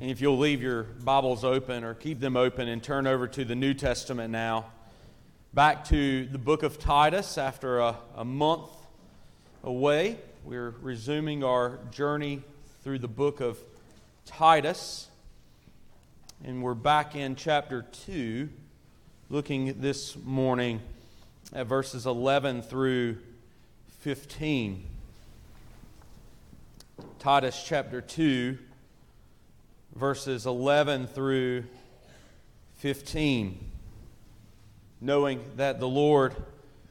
And if you'll leave your Bibles open or keep them open and turn over to the New Testament now, back to the book of Titus after a, a month away, we're resuming our journey through the book of Titus. And we're back in chapter 2, looking this morning at verses 11 through 15. Titus chapter 2 verses 11 through 15. Knowing that the Lord,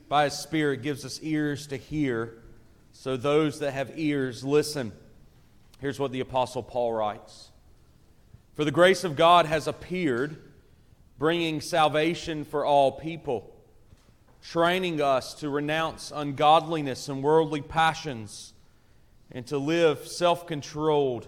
by His Spirit, gives us ears to hear, so those that have ears listen. Here's what the Apostle Paul writes For the grace of God has appeared, bringing salvation for all people, training us to renounce ungodliness and worldly passions, and to live self controlled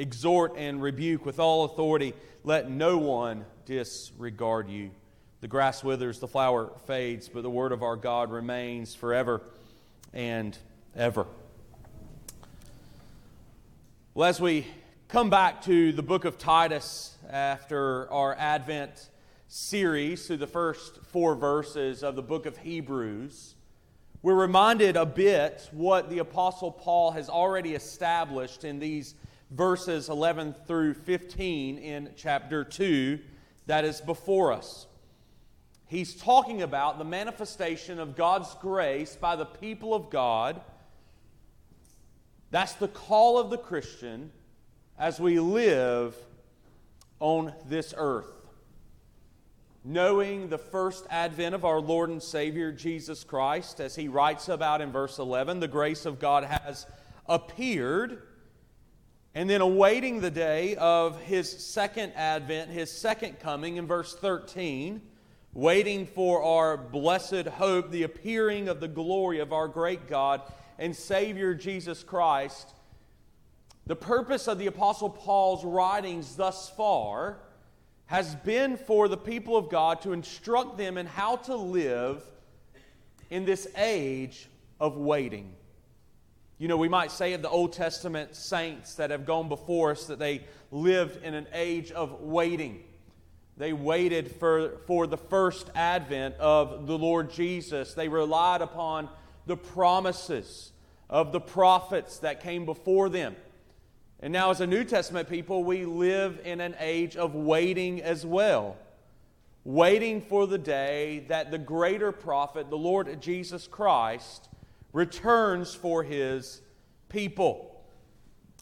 exhort and rebuke with all authority. Let no one disregard you. The grass withers, the flower fades, but the word of our God remains forever and ever. Well, as we come back to the book of Titus after our Advent series through the first four verses of the book of Hebrews, we're reminded a bit what the Apostle Paul has already established in these verses 11 through 15 in chapter 2 that is before us. He's talking about the manifestation of God's grace by the people of God. That's the call of the Christian as we live on this earth. Knowing the first advent of our Lord and Savior Jesus Christ, as he writes about in verse 11, the grace of God has appeared and then awaiting the day of his second advent, his second coming in verse 13, waiting for our blessed hope, the appearing of the glory of our great God and Savior Jesus Christ. The purpose of the Apostle Paul's writings thus far has been for the people of God to instruct them in how to live in this age of waiting. You know, we might say of the Old Testament saints that have gone before us that they lived in an age of waiting. They waited for, for the first advent of the Lord Jesus. They relied upon the promises of the prophets that came before them. And now, as a New Testament people, we live in an age of waiting as well. Waiting for the day that the greater prophet, the Lord Jesus Christ, returns for his people.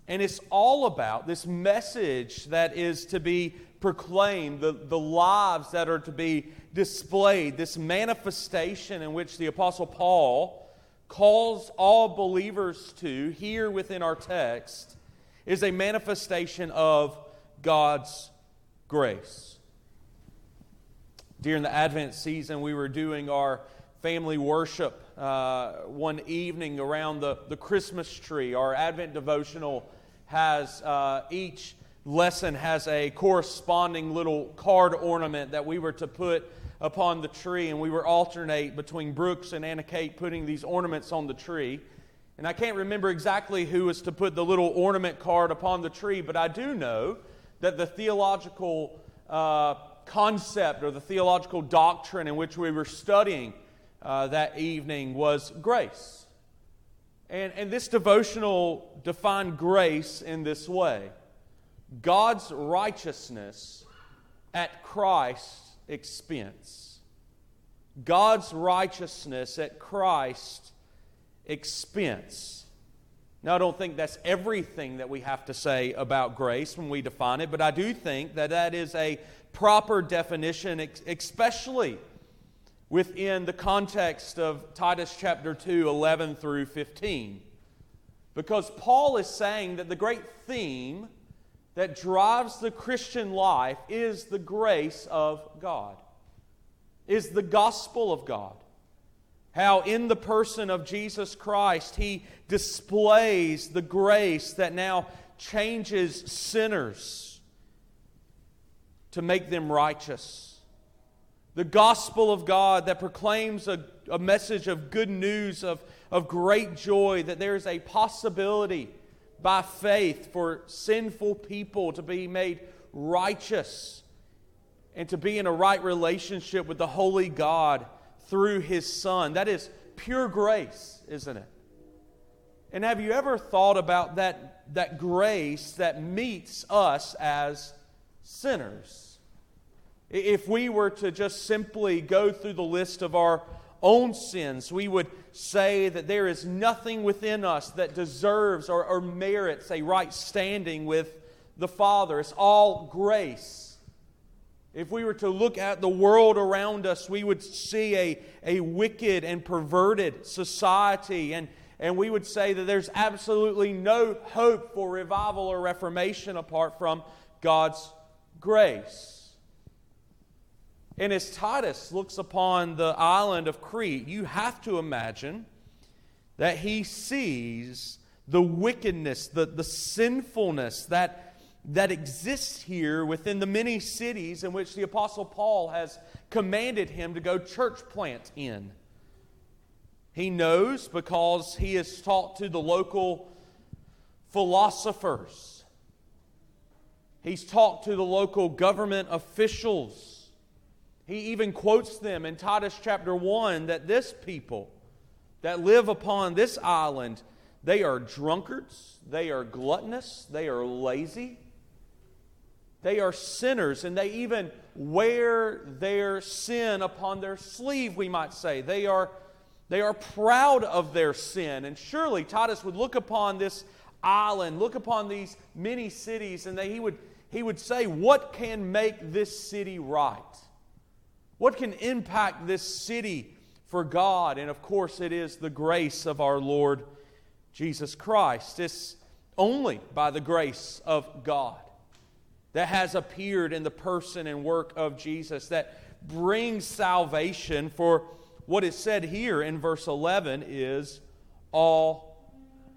And it's all about this message that is to be proclaimed, the, the lives that are to be displayed, this manifestation in which the Apostle Paul calls all believers to here within our text is a manifestation of God's grace. During the Advent season, we were doing our family worship uh, one evening around the, the Christmas tree. Our Advent devotional has uh, each lesson has a corresponding little card ornament that we were to put upon the tree, and we were alternate between Brooks and Anna Kate putting these ornaments on the tree. And I can't remember exactly who was to put the little ornament card upon the tree, but I do know that the theological uh, concept or the theological doctrine in which we were studying uh, that evening was grace. And, and this devotional defined grace in this way God's righteousness at Christ's expense. God's righteousness at Christ's expense. Now, I don't think that's everything that we have to say about grace when we define it, but I do think that that is a proper definition, especially within the context of Titus chapter 2, 11 through 15. Because Paul is saying that the great theme that drives the Christian life is the grace of God, is the gospel of God. How, in the person of Jesus Christ, He displays the grace that now changes sinners to make them righteous. The gospel of God that proclaims a, a message of good news, of, of great joy, that there is a possibility by faith for sinful people to be made righteous and to be in a right relationship with the holy God through his Son. That is pure grace, isn't it? And have you ever thought about that, that grace that meets us as sinners? If we were to just simply go through the list of our own sins, we would say that there is nothing within us that deserves or, or merits a right standing with the Father. It's all grace. If we were to look at the world around us, we would see a, a wicked and perverted society, and, and we would say that there's absolutely no hope for revival or reformation apart from God's grace. And as Titus looks upon the island of Crete, you have to imagine that he sees the wickedness, the, the sinfulness that, that exists here within the many cities in which the Apostle Paul has commanded him to go church plant in. He knows because he has talked to the local philosophers. He's talked to the local government officials. He even quotes them in Titus chapter 1 that this people that live upon this island, they are drunkards, they are gluttonous, they are lazy, they are sinners, and they even wear their sin upon their sleeve, we might say. They are, they are proud of their sin. And surely Titus would look upon this island, look upon these many cities, and they, he, would, he would say, What can make this city right? What can impact this city for God? And of course, it is the grace of our Lord Jesus Christ. It's only by the grace of God that has appeared in the person and work of Jesus that brings salvation for what is said here in verse 11 is all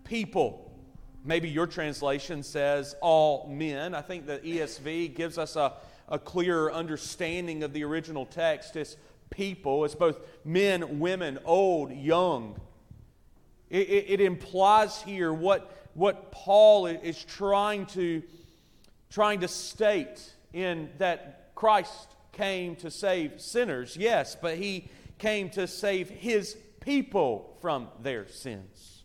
people. Maybe your translation says all men. I think the ESV gives us a a clearer understanding of the original text as people. as both men, women, old, young. It, it, it implies here what, what Paul is trying to, trying to state in that Christ came to save sinners, yes, but he came to save his people from their sins.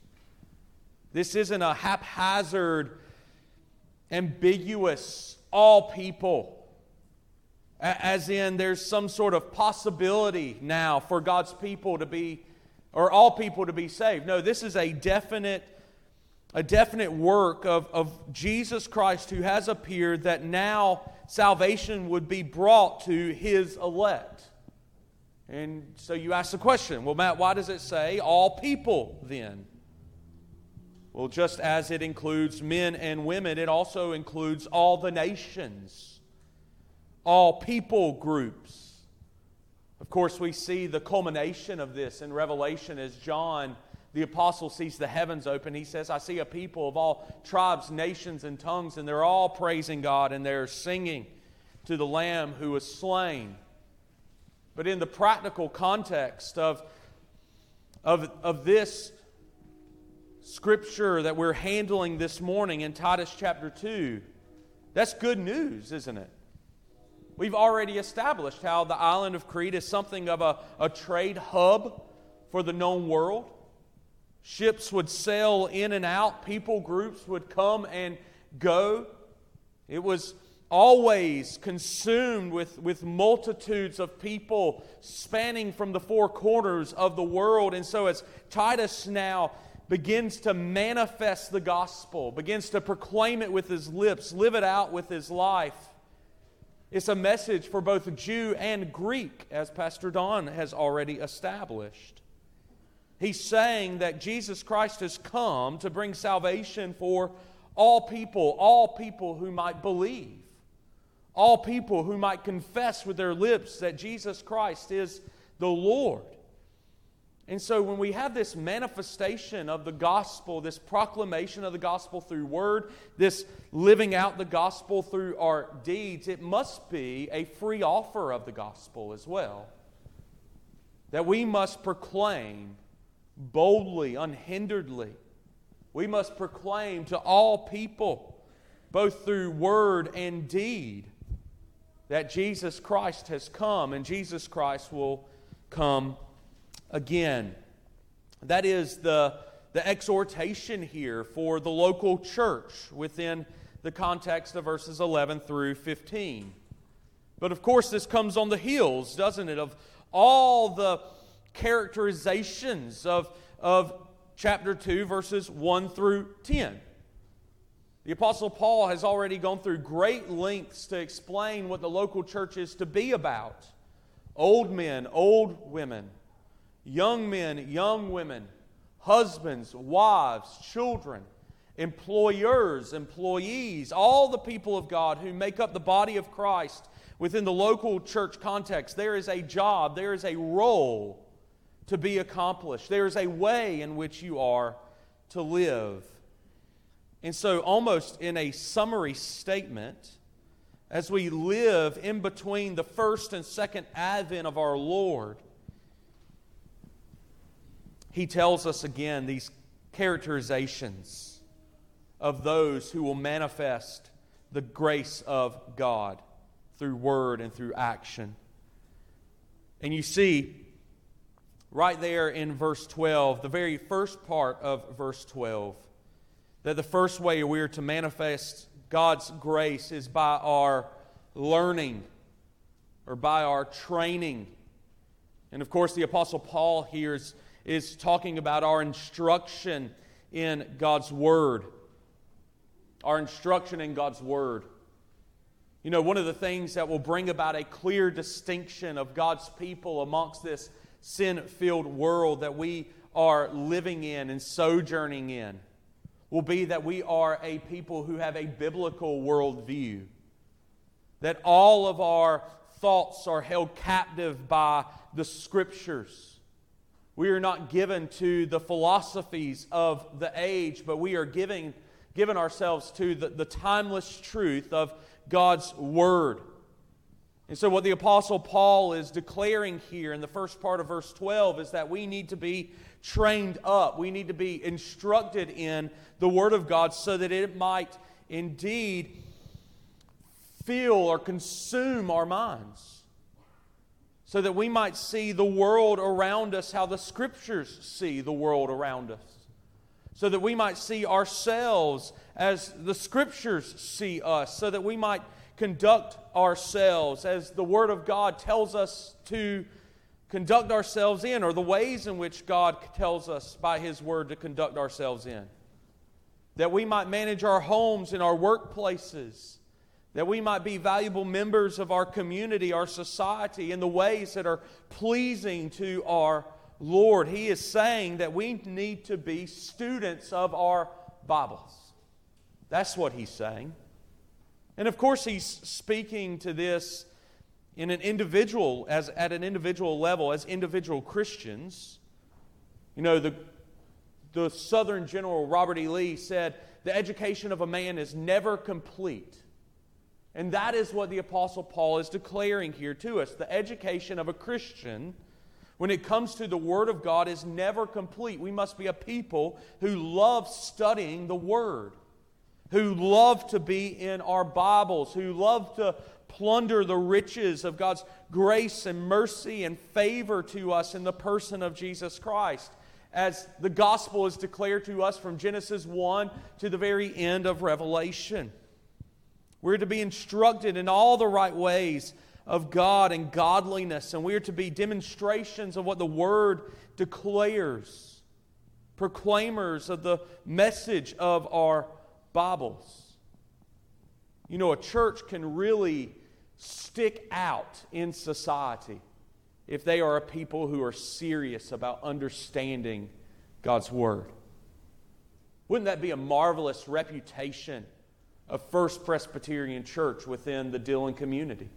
This isn't a haphazard, ambiguous, all people as in, there's some sort of possibility now for God's people to be, or all people to be saved. No, this is a definite, a definite work of, of Jesus Christ who has appeared that now salvation would be brought to his elect. And so you ask the question well, Matt, why does it say all people then? Well, just as it includes men and women, it also includes all the nations all people groups. Of course, we see the culmination of this in Revelation as John, the apostle, sees the heavens open. He says, I see a people of all tribes, nations, and tongues, and they're all praising God and they're singing to the Lamb who was slain. But in the practical context of, of, of this scripture that we're handling this morning in Titus chapter 2, that's good news, isn't it? We've already established how the island of Crete is something of a, a trade hub for the known world. Ships would sail in and out, people groups would come and go. It was always consumed with, with multitudes of people spanning from the four corners of the world. And so, as Titus now begins to manifest the gospel, begins to proclaim it with his lips, live it out with his life, it's a message for both Jew and Greek, as Pastor Don has already established. He's saying that Jesus Christ has come to bring salvation for all people, all people who might believe, all people who might confess with their lips that Jesus Christ is the Lord. And so, when we have this manifestation of the gospel, this proclamation of the gospel through word, this living out the gospel through our deeds, it must be a free offer of the gospel as well. That we must proclaim boldly, unhinderedly. We must proclaim to all people, both through word and deed, that Jesus Christ has come and Jesus Christ will come again. That is the, the exhortation here for the local church within the context of verses 11 through 15. But of course, this comes on the heels, doesn't it, of all the characterizations of, of chapter 2, verses 1 through 10. The Apostle Paul has already gone through great lengths to explain what the local church is to be about old men, old women, young men, young women, husbands, wives, children, employers, employees, all the people of God who make up the body of Christ within the local church context. There is a job, there is a role to be accomplished, there is a way in which you are to live. And so, almost in a summary statement, as we live in between the first and second advent of our Lord, he tells us again these characterizations of those who will manifest the grace of God through word and through action. And you see, right there in verse 12, the very first part of verse 12, that the first way we are to manifest God's grace is by our learning or by our training. And of course, the Apostle Paul here is is talking about our instruction in God's Word. Our instruction in God's Word. You know, one of the things that will bring about a clear distinction of God's people amongst this sin filled world that we are living in and sojourning in will be that we are a people who have a biblical worldview. That all of our thoughts are held captive by the Scriptures we are not given to the philosophies of the age, but we are giving, given ourselves to the, the timeless truth of God's Word. And so, what the Apostle Paul is declaring here in the first part of verse 12 is that we need to be trained up. We need to be instructed in the Word of God so that it might indeed fill or consume our minds so that we might see the world around us how the Scriptures see the world around us, so that we might see ourselves as the Scriptures see us, so that we might conduct ourselves as the Word of God tells us to conduct ourselves in, or the ways in which God tells us by His Word to conduct ourselves in. That we might manage our homes and our workplaces that we might be valuable members of our community, our society, in the ways that are pleasing to our Lord. He is saying that we need to be students of our Bibles. That's what he's saying. And of course, he's speaking to this in an individual, as at an individual level, as individual Christians. You know, the, the Southern General Robert E. Lee said, The education of a man is never complete and that is what the Apostle Paul is declaring here to us. The education of a Christian, when it comes to the Word of God, is never complete. We must be a people who love studying the Word, who love to be in our Bibles, who love to plunder the riches of God's grace and mercy and favor to us in the person of Jesus Christ. As the gospel is declared to us from Genesis 1 to the very end of Revelation. We're to be instructed in all the right ways of God and godliness, and we are to be demonstrations of what the Word declares, proclaimers of the message of our Bibles. You know, a church can really stick out in society if they are a people who are serious about understanding God's Word. Wouldn't that be a marvelous reputation of First Presbyterian Church within the Dillon community?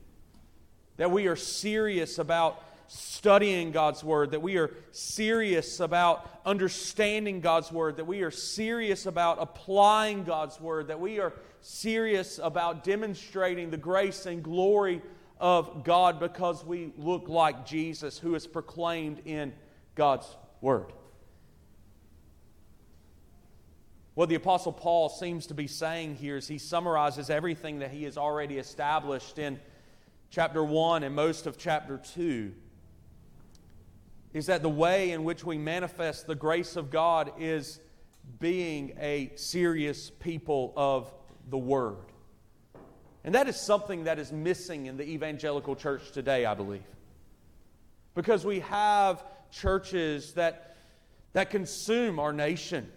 That we are serious about studying God's Word, that we are serious about understanding God's Word, that we are serious about applying God's Word, that we are serious about demonstrating the grace and glory of God because we look like Jesus, who is proclaimed in God's Word. What the Apostle Paul seems to be saying here is he summarizes everything that he has already established in chapter 1 and most of chapter 2. Is that the way in which we manifest the grace of God is being a serious people of the Word. And that is something that is missing in the evangelical church today, I believe. Because we have churches that, that consume our nation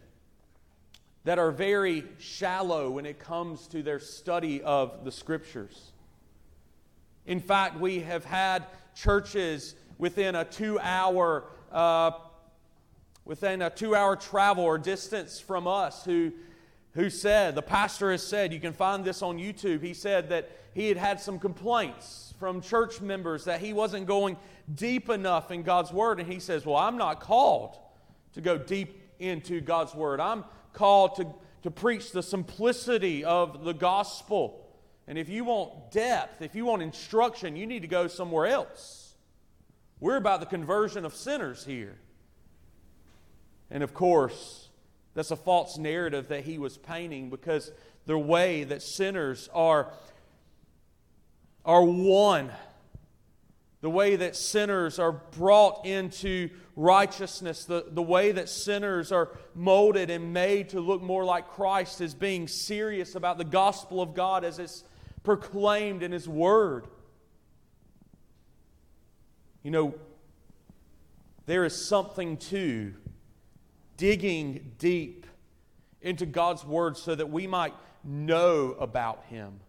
that are very shallow when it comes to their study of the Scriptures. In fact, we have had churches within a two hour uh, within a two hour travel or distance from us who, who said, the pastor has said, you can find this on YouTube, he said that he had had some complaints from church members that he wasn't going deep enough in God's Word. And he says, Well, I'm not called to go deep into God's Word. I'm called to, to preach the simplicity of the gospel. And if you want depth, if you want instruction, you need to go somewhere else. We're about the conversion of sinners here. And of course, that's a false narrative that he was painting because the way that sinners are, are won, the way that sinners are brought into righteousness, the, the way that sinners are molded and made to look more like Christ is being serious about the gospel of God as it's proclaimed in His Word. You know, there is something to digging deep into God's Word so that we might know about Him,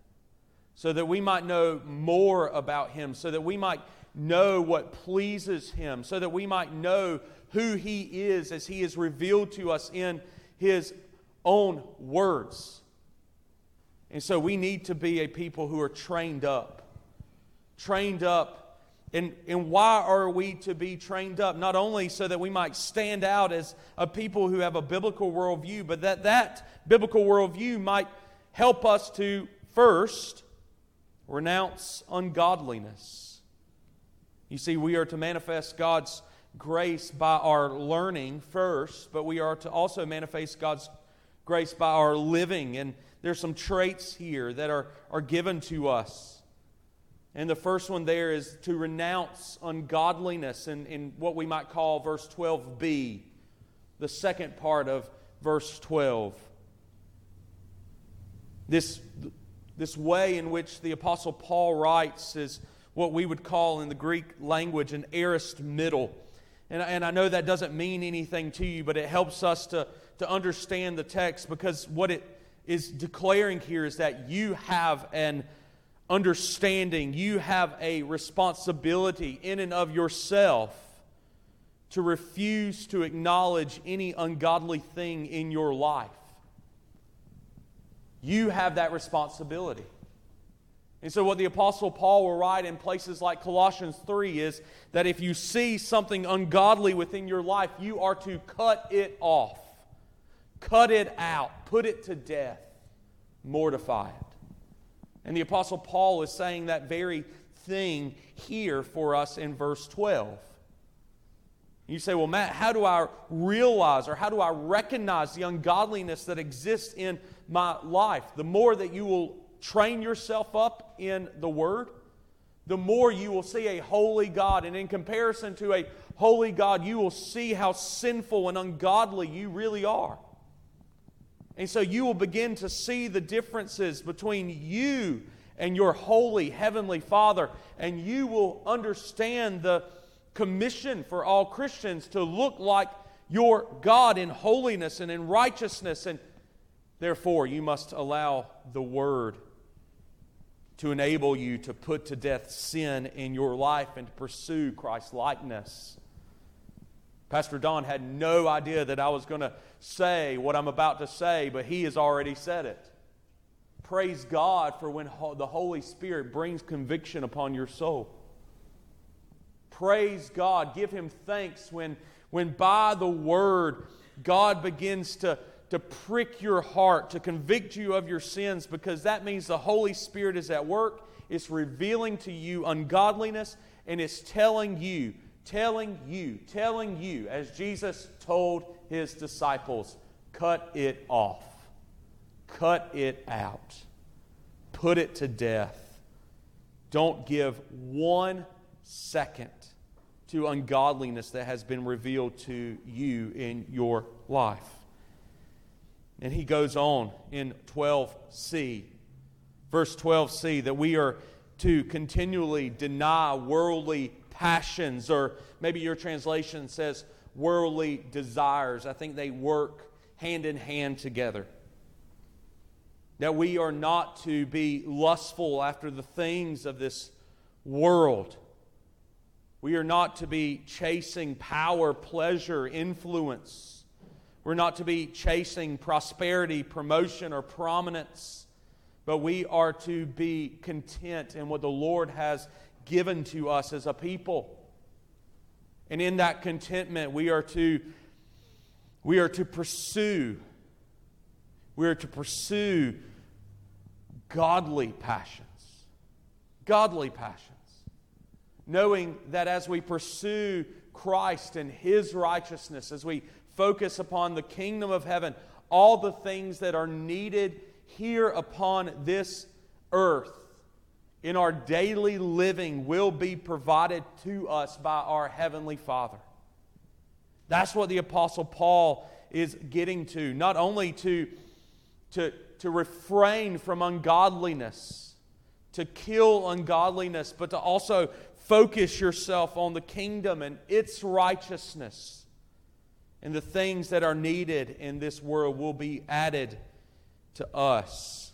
so that we might know more about Him, so that we might know what pleases Him, so that we might know who He is as He is revealed to us in His own words. And so we need to be a people who are trained up. Trained up. And, and why are we to be trained up? Not only so that we might stand out as a people who have a biblical worldview, but that that biblical worldview might help us to first renounce ungodliness you see, we are to manifest God's grace by our learning first, but we are to also manifest God's grace by our living. And there's some traits here that are, are given to us. And the first one there is to renounce ungodliness in, in what we might call verse 12b, the second part of verse 12. This, this way in which the Apostle Paul writes is what we would call in the Greek language an aorist middle. And, and I know that doesn't mean anything to you, but it helps us to, to understand the text because what it is declaring here is that you have an understanding, you have a responsibility in and of yourself to refuse to acknowledge any ungodly thing in your life. You have that responsibility. And so, what the Apostle Paul will write in places like Colossians 3 is that if you see something ungodly within your life, you are to cut it off, cut it out, put it to death, mortify it. And the Apostle Paul is saying that very thing here for us in verse 12. You say, well, Matt, how do I realize or how do I recognize the ungodliness that exists in my life? The more that you will train yourself up in the Word, the more you will see a holy God. And in comparison to a holy God, you will see how sinful and ungodly you really are. And so you will begin to see the differences between you and your holy heavenly Father. And you will understand the commission for all Christians to look like your God in holiness and in righteousness. And therefore, you must allow the Word to enable you to put to death sin in your life and to pursue Christ's likeness. Pastor Don had no idea that I was going to say what I'm about to say, but he has already said it. Praise God for when the Holy Spirit brings conviction upon your soul. Praise God. Give Him thanks when, when by the Word God begins to, to prick your heart, to convict you of your sins, because that means the Holy Spirit is at work. It's revealing to you ungodliness, and it's telling you telling you, telling you, as Jesus told his disciples, cut it off, cut it out, put it to death. Don't give one second to ungodliness that has been revealed to you in your life. And he goes on in 12c, verse 12c, that we are to continually deny worldly passions, or maybe your translation says worldly desires. I think they work hand in hand together. That we are not to be lustful after the things of this world. We are not to be chasing power, pleasure, influence. We're not to be chasing prosperity, promotion, or prominence. But we are to be content in what the Lord has given to us as a people. And in that contentment, we are to, we are to pursue, we are to pursue godly passions. Godly passions. Knowing that as we pursue Christ and His righteousness, as we focus upon the kingdom of heaven, all the things that are needed here upon this earth in our daily living will be provided to us by our Heavenly Father. That's what the Apostle Paul is getting to. Not only to, to, to refrain from ungodliness, to kill ungodliness, but to also focus yourself on the kingdom and its righteousness. And the things that are needed in this world will be added to us.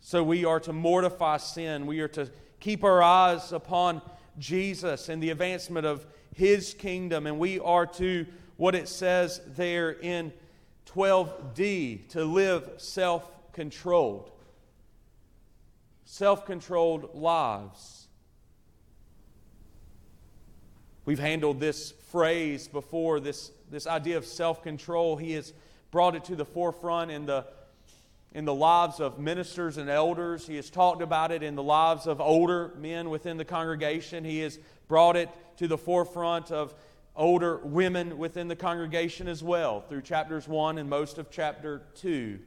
So we are to mortify sin. We are to keep our eyes upon Jesus and the advancement of his kingdom. And we are to, what it says there in 12d, to live self controlled. Self controlled lives. We've handled this phrase before, this, this idea of self control. He has brought it to the forefront in the in the lives of ministers and elders. He has talked about it in the lives of older men within the congregation. He has brought it to the forefront of older women within the congregation as well through chapters 1 and most of chapter 2.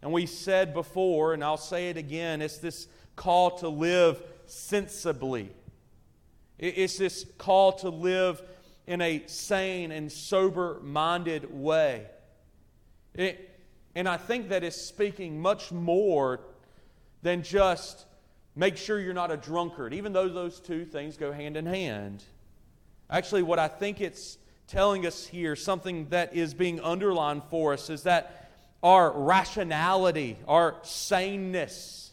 And we said before, and I'll say it again, it's this call to live sensibly. It's this call to live in a sane and sober minded way. It, and I think that is speaking much more than just make sure you're not a drunkard, even though those two things go hand in hand. Actually, what I think it's telling us here, something that is being underlined for us, is that our rationality, our saneness,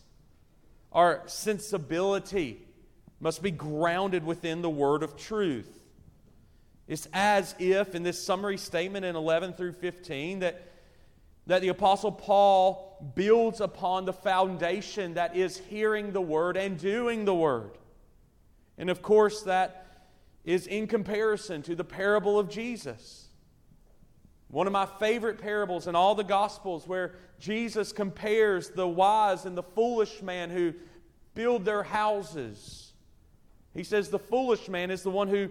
our sensibility must be grounded within the word of truth. It's as if, in this summary statement in 11 through 15, that that the Apostle Paul builds upon the foundation that is hearing the Word and doing the Word. And of course, that is in comparison to the parable of Jesus. One of my favorite parables in all the Gospels where Jesus compares the wise and the foolish man who build their houses. He says the foolish man is the one who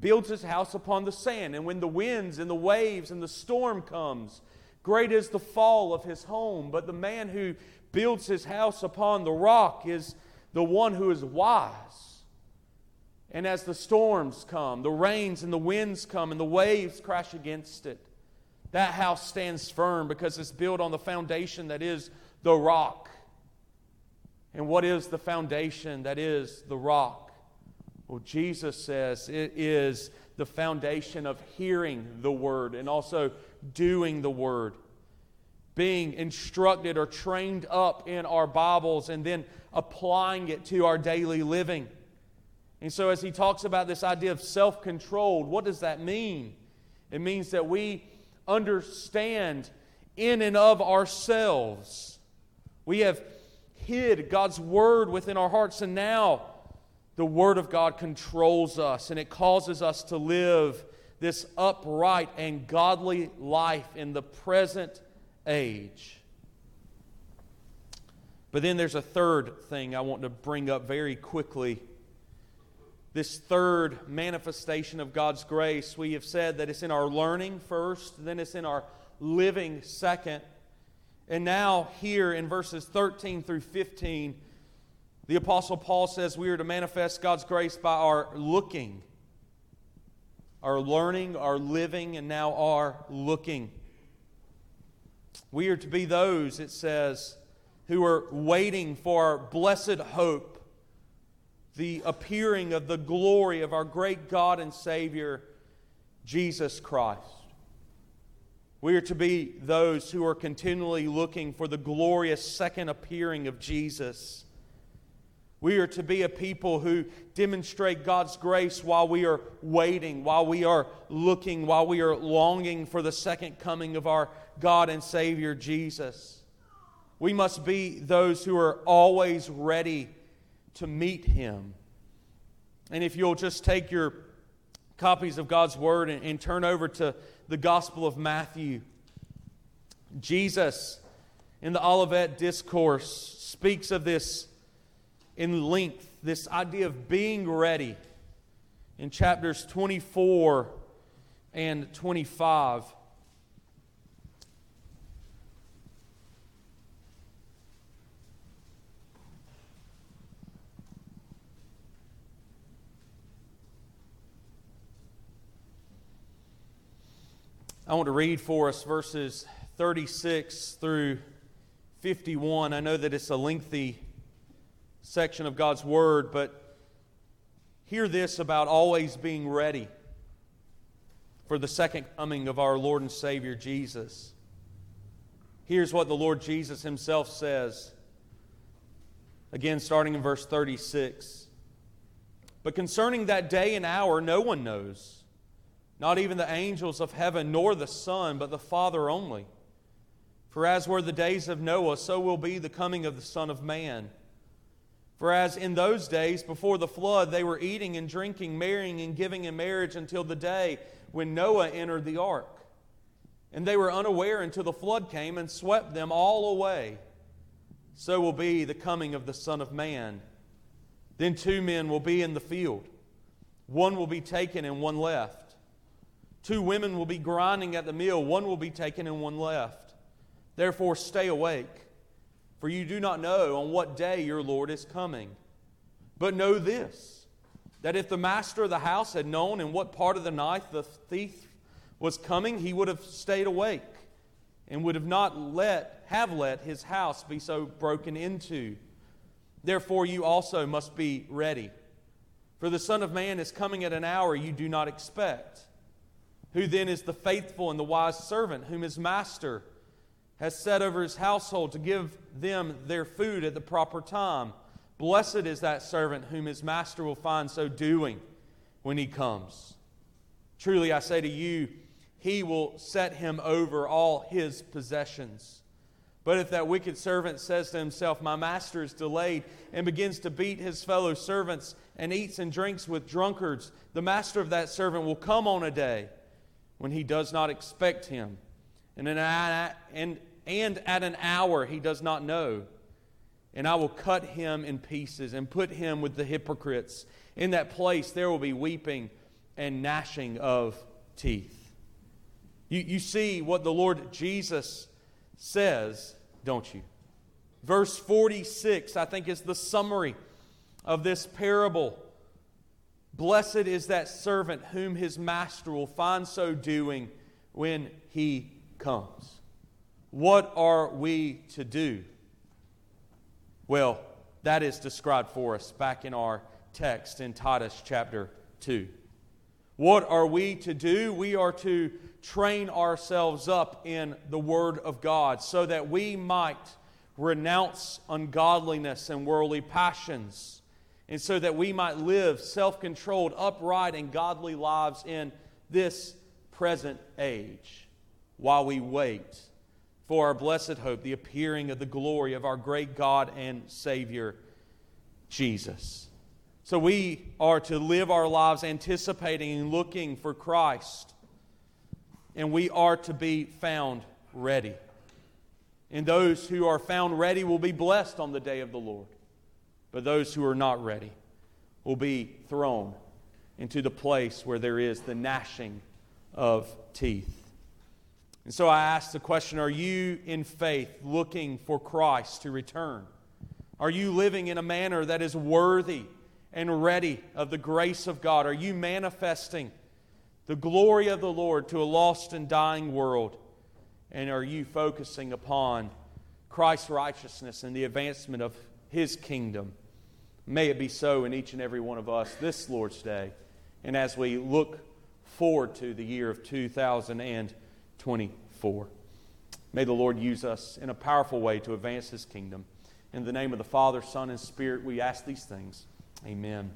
builds his house upon the sand, and when the winds and the waves and the storm comes, Great is the fall of his home, but the man who builds his house upon the rock is the one who is wise. And as the storms come, the rains and the winds come, and the waves crash against it, that house stands firm because it's built on the foundation that is the rock. And what is the foundation that is the rock? Well, Jesus says it is the foundation of hearing the word and also doing the word, being instructed or trained up in our Bibles and then applying it to our daily living. And so, as he talks about this idea of self controlled, what does that mean? It means that we understand in and of ourselves. We have hid God's word within our hearts, and now the word of God controls us and it causes us to live this upright and godly life in the present age. But then there's a third thing I want to bring up very quickly this third manifestation of God's grace, we have said that it's in our learning first, then it's in our living second. And now, here in verses 13 through 15, the Apostle Paul says we are to manifest God's grace by our looking, our learning, our living, and now our looking. We are to be those, it says, who are waiting for our blessed hope the appearing of the glory of our great God and Savior, Jesus Christ. We are to be those who are continually looking for the glorious second appearing of Jesus. We are to be a people who demonstrate God's grace while we are waiting, while we are looking, while we are longing for the second coming of our God and Savior Jesus. We must be those who are always ready to meet him. And if you'll just take your copies of God's Word and, and turn over to the Gospel of Matthew, Jesus in the Olivet Discourse speaks of this in length, this idea of being ready in chapters 24 and 25. I want to read for us verses 36 through 51. I know that it's a lengthy section of God's Word, but hear this about always being ready for the second coming of our Lord and Savior Jesus. Here's what the Lord Jesus Himself says. Again, starting in verse 36. But concerning that day and hour, no one knows not even the angels of heaven, nor the Son, but the Father only. For as were the days of Noah, so will be the coming of the Son of Man. For as in those days before the flood, they were eating and drinking, marrying and giving in marriage until the day when Noah entered the ark. And they were unaware until the flood came and swept them all away. So will be the coming of the Son of Man. Then two men will be in the field, one will be taken and one left. Two women will be grinding at the mill, one will be taken and one left. Therefore, stay awake, for you do not know on what day your Lord is coming. But know this that if the master of the house had known in what part of the night the thief was coming, he would have stayed awake and would have not let have let his house be so broken into. Therefore you also must be ready. For the Son of Man is coming at an hour you do not expect. Who then is the faithful and the wise servant whom his master has set over his household to give them their food at the proper time? Blessed is that servant whom his master will find so doing when he comes. Truly, I say to you, he will set him over all his possessions. But if that wicked servant says to himself, My master is delayed, and begins to beat his fellow servants and eats and drinks with drunkards, the master of that servant will come on a day when he does not expect him, and, an, and, and at an hour he does not know. And I will cut him in pieces and put him with the hypocrites. In that place there will be weeping and gnashing of teeth. You, you see what the Lord Jesus says, don't you? Verse 46, I think, is the summary of this parable. Blessed is that servant whom his master will find so doing when he comes. What are we to do? Well, that is described for us back in our text in Titus chapter 2. What are we to do? We are to train ourselves up in the Word of God so that we might renounce ungodliness and worldly passions and so that we might live self controlled, upright, and godly lives in this present age while we wait for our blessed hope, the appearing of the glory of our great God and Savior, Jesus. So we are to live our lives anticipating and looking for Christ, and we are to be found ready. And those who are found ready will be blessed on the day of the Lord. But those who are not ready will be thrown into the place where there is the gnashing of teeth. And so I ask the question Are you in faith looking for Christ to return? Are you living in a manner that is worthy and ready of the grace of God? Are you manifesting the glory of the Lord to a lost and dying world? And are you focusing upon Christ's righteousness and the advancement of his kingdom? May it be so in each and every one of us this Lord's Day. And as we look forward to the year of 2024, may the Lord use us in a powerful way to advance his kingdom. In the name of the Father, Son, and Spirit, we ask these things. Amen.